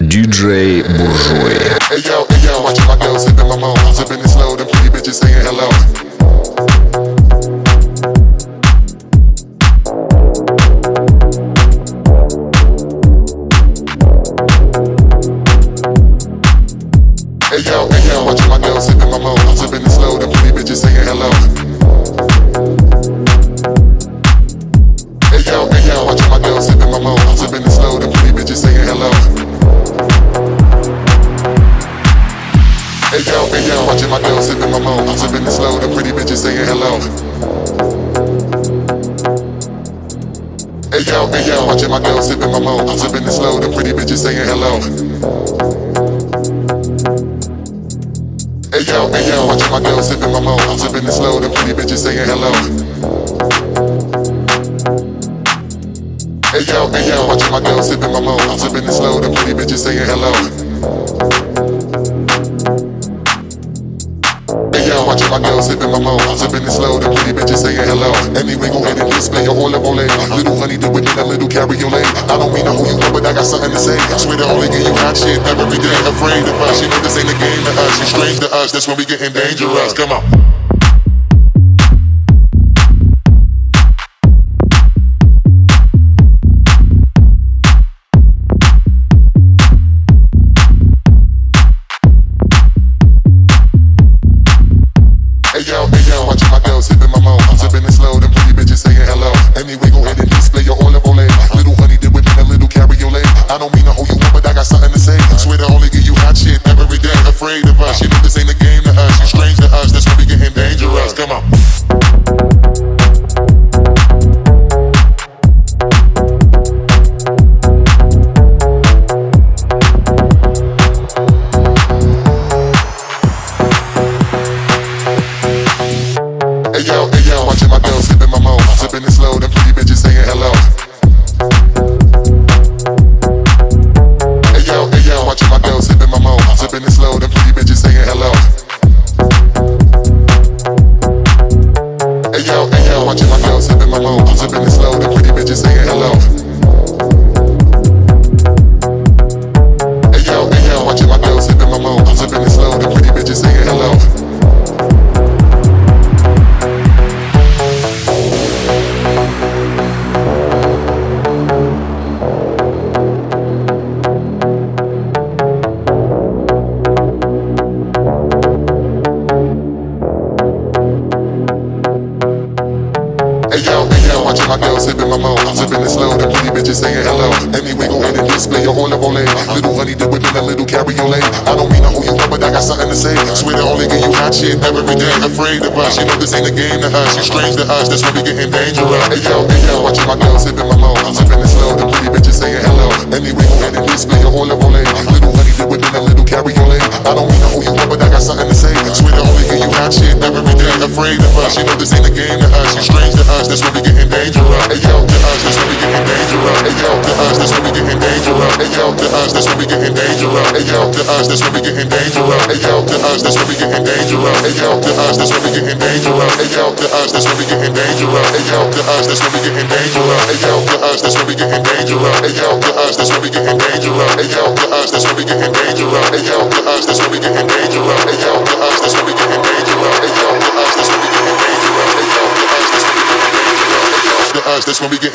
Диджей Буржуи. Hey yo, hey yo.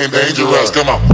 fucking dangerous. Come on.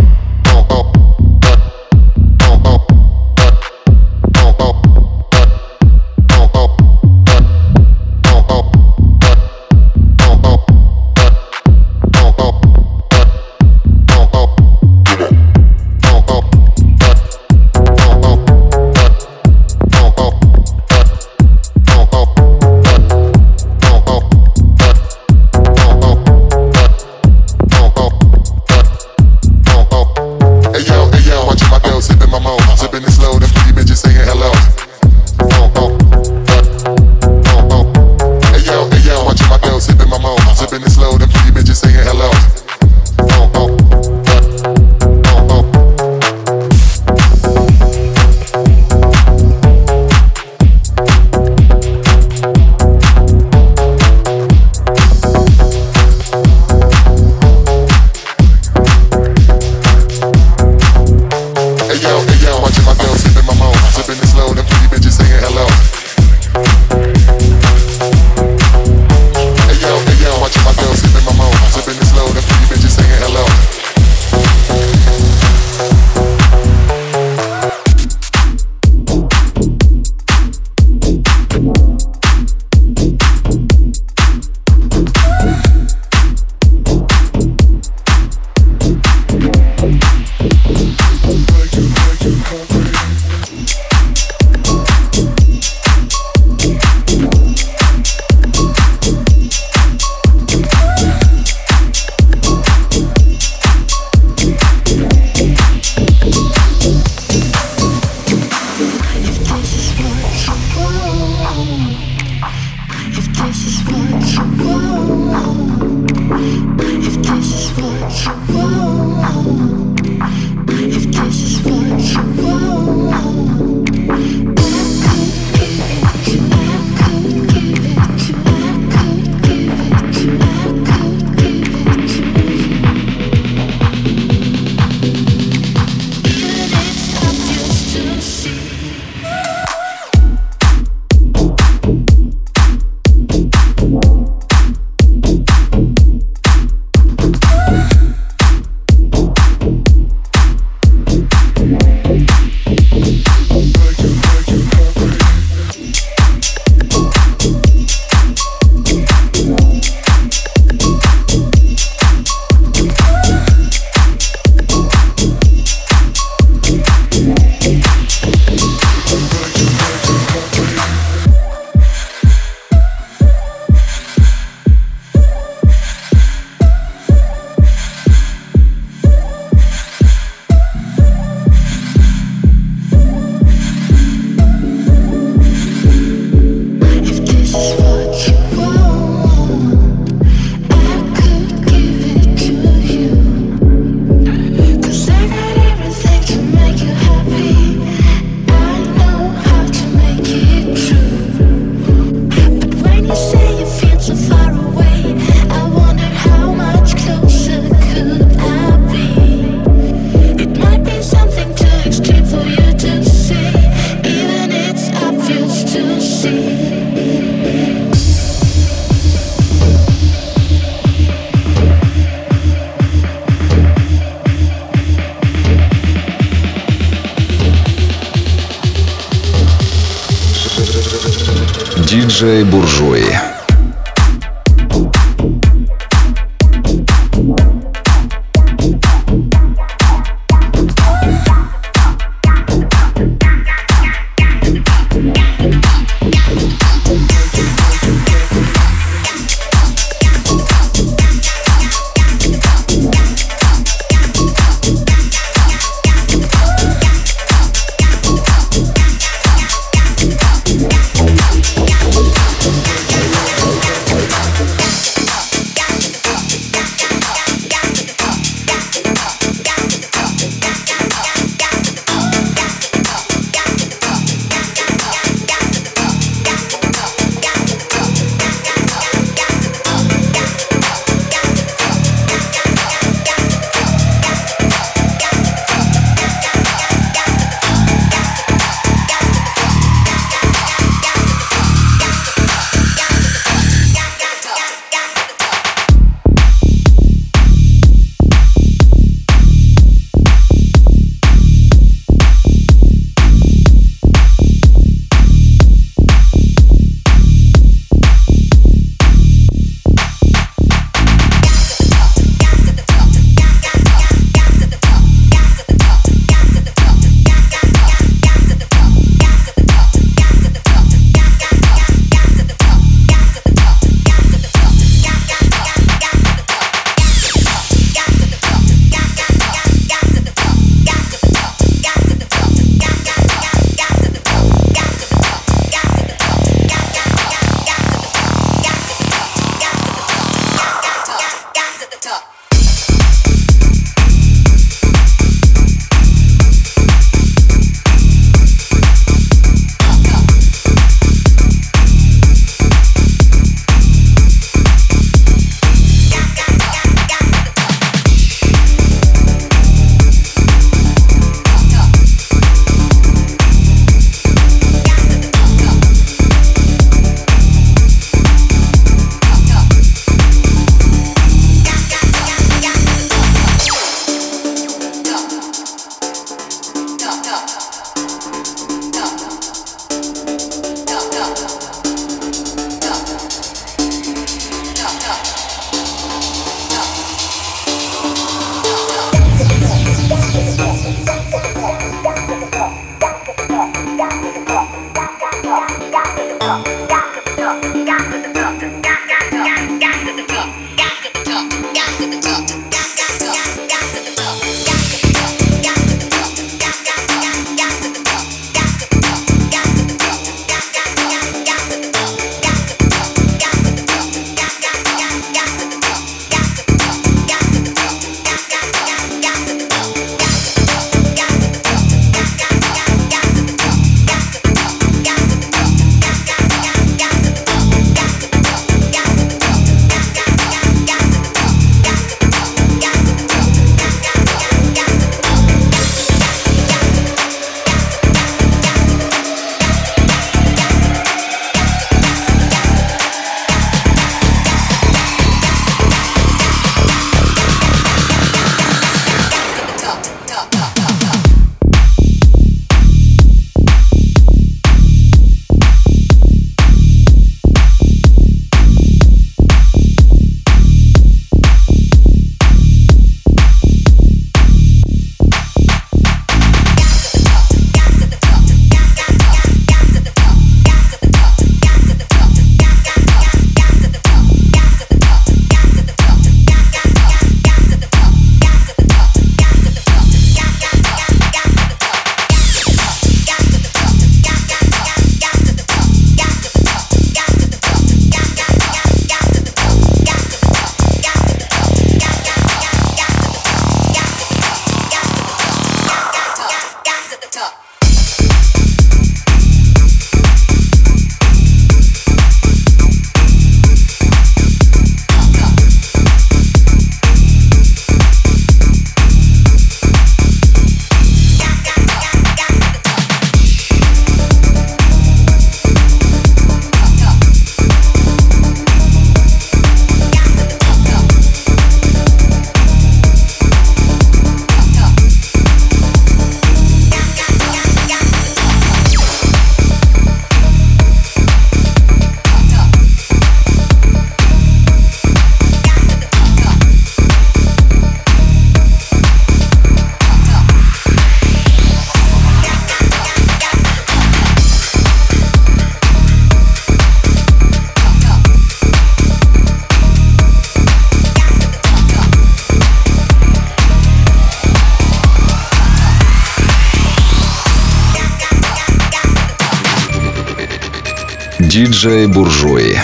Диджей Буржуи.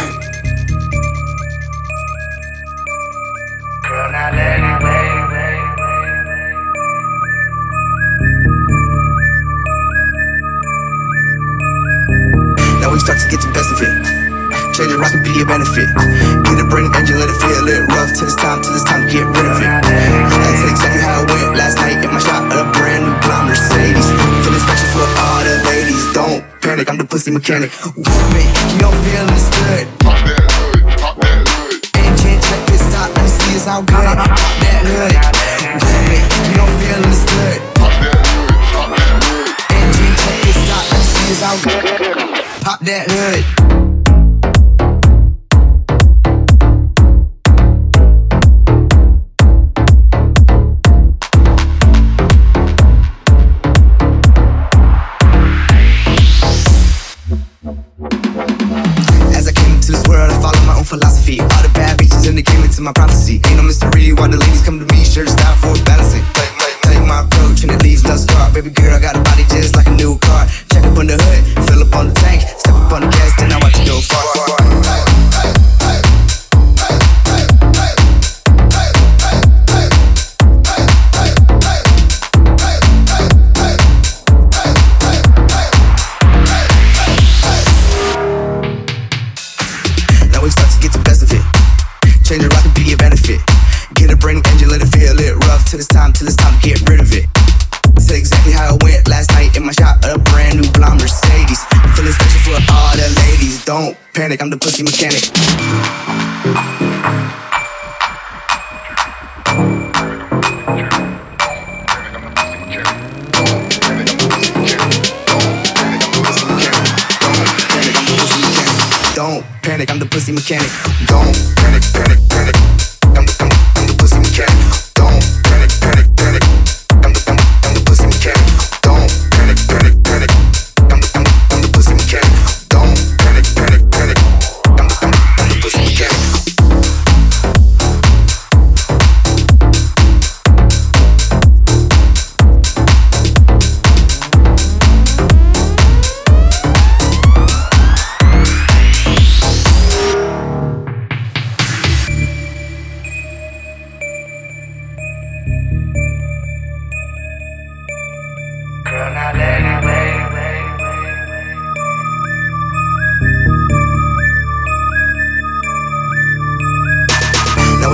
Now we start to get the best of it. Change it, rock and be a benefit. Get a brain engine, let it feel a little rough till it's time, till it's time to get rid of it. That's exactly how it went last night in my shop. A brand new blonde Mercedes. Feeling special for all the ladies. Don't panic, I'm the pussy mechanic.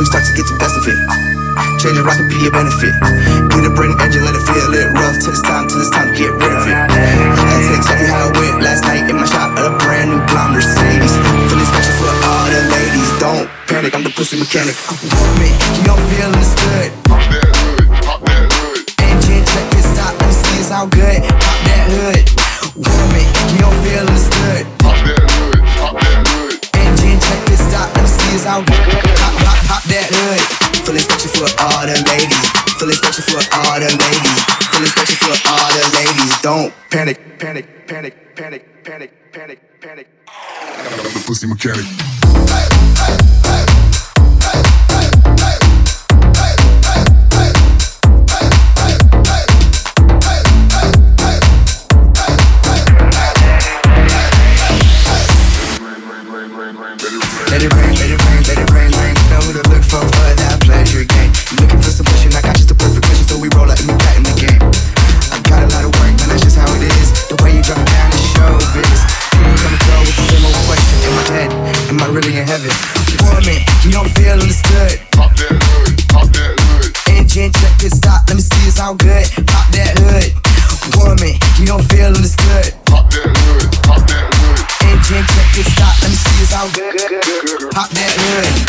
We start to get the best of it. Change it, rock and be a benefit. Get a brain engine, let it feel it rough till it's time, till it's time to get rid of it. That's exactly how it went last night in my shop. A brand new blonde Mercedes. Feeling special for all the ladies. Don't panic, I'm the pussy mechanic. Woman, you don't feel understood. Pop that hood, pop that hood. Engine check this stop, let see it's all good. Pop that hood. Woman, you don't feel understood. Pop that hood, pop that hood. Engine check this stop, let see it's all good. Pop, pop, pop that hood. Feeling special for all the ladies. Feeling special for all the ladies. Feeling special for all the ladies. Don't panic, panic, panic, panic, panic, panic, panic. I'm the pussy mechanic. Don't understood. Pop that hood, pop that hood. Engine check this stop, let me see all good. Pop that hood.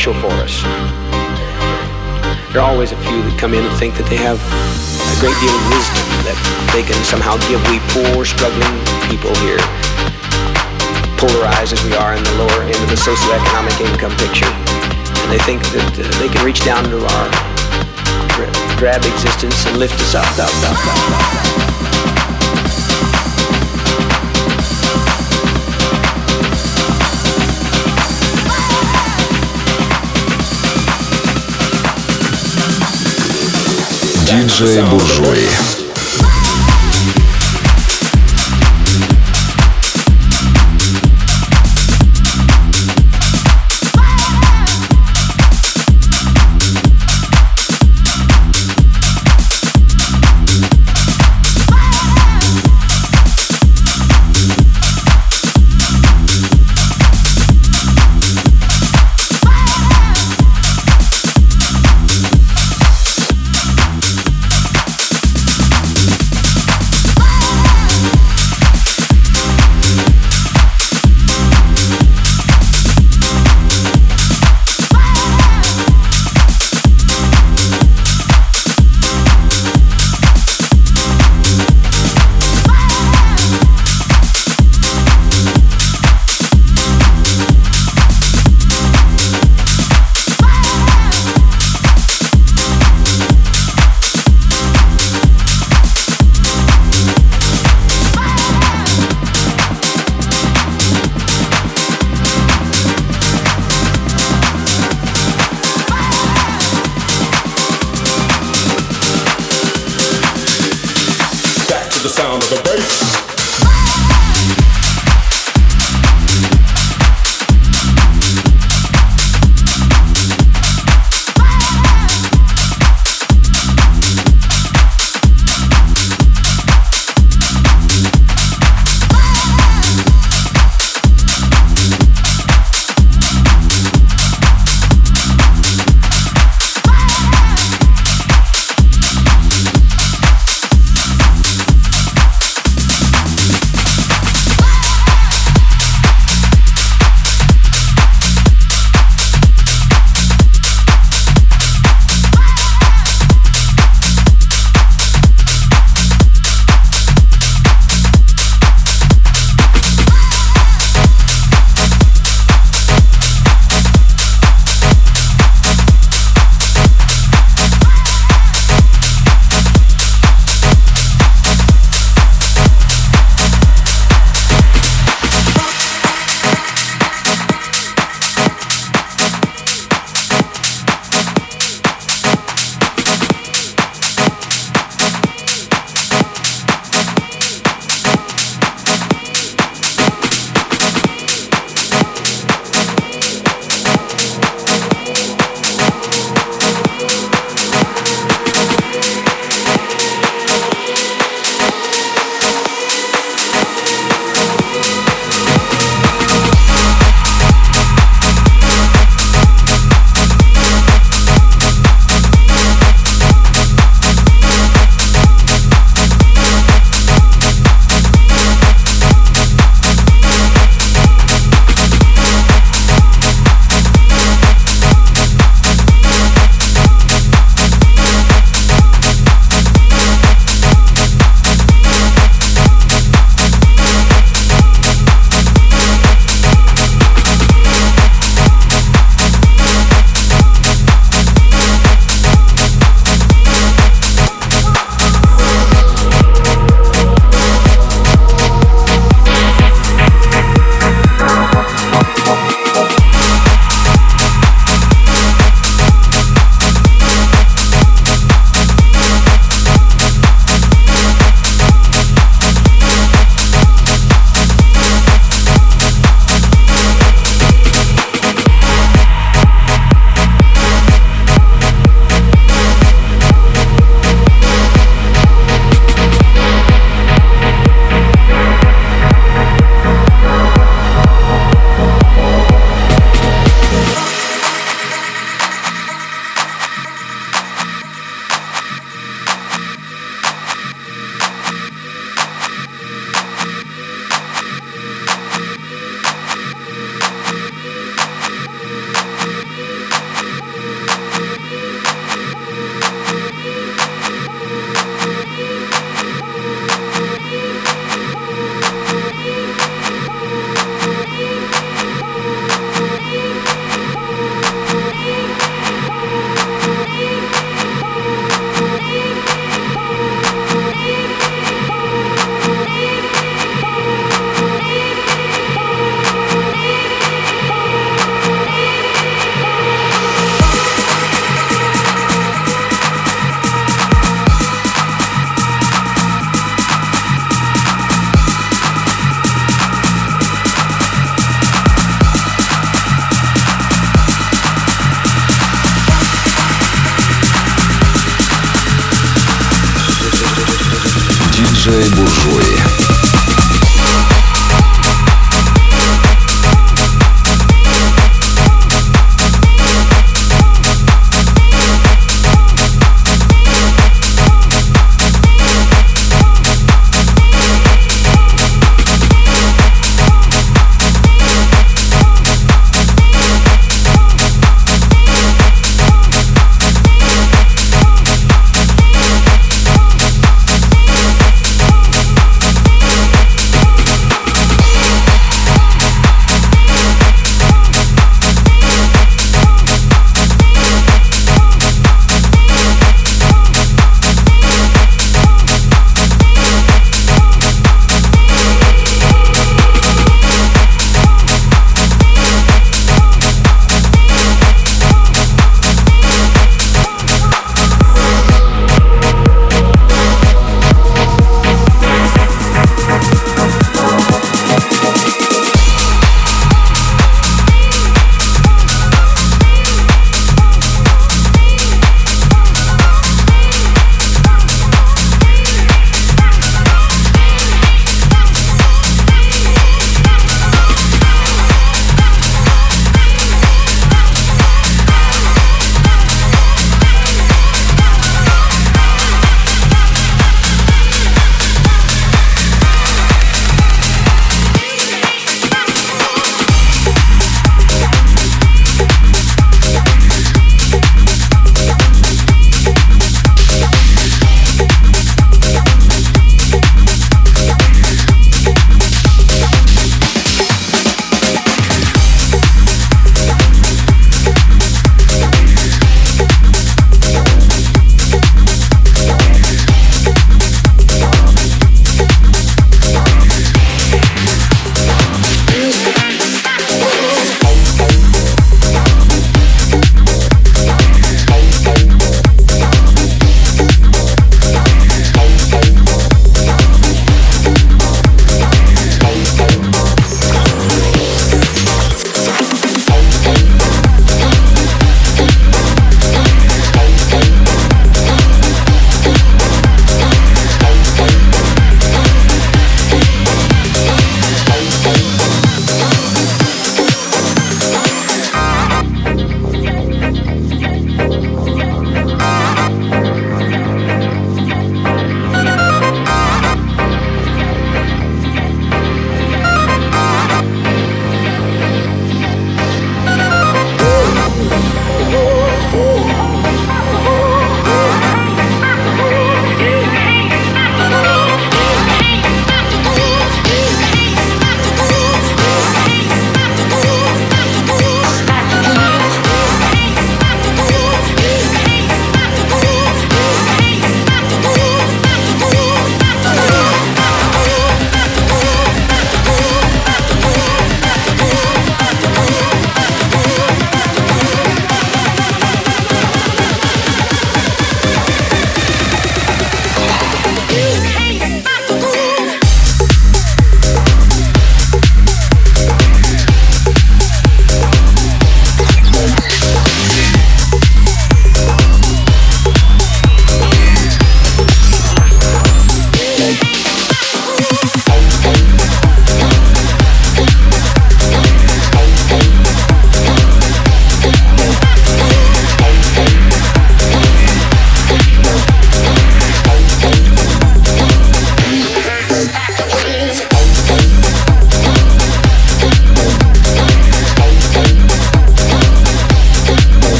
For us. There are always a few that come in and think that they have a great deal of wisdom that they can somehow give we poor, struggling people here, polarized as we are in the lower end of the socioeconomic income picture. And they think that uh, they can reach down into our drab existence and lift us up, up, up, up, up. Диджей Буржуи.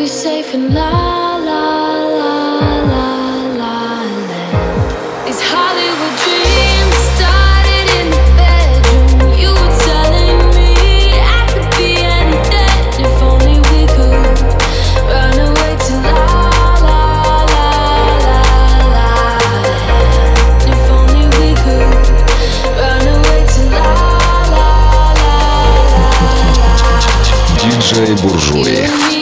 be safe in la la la la la land. These Hollywood dreams started in the bedroom. You were telling me I could be anything if only we could run away to la la la la la land. If only we could run away to la la la la la. DJ Burzhuy.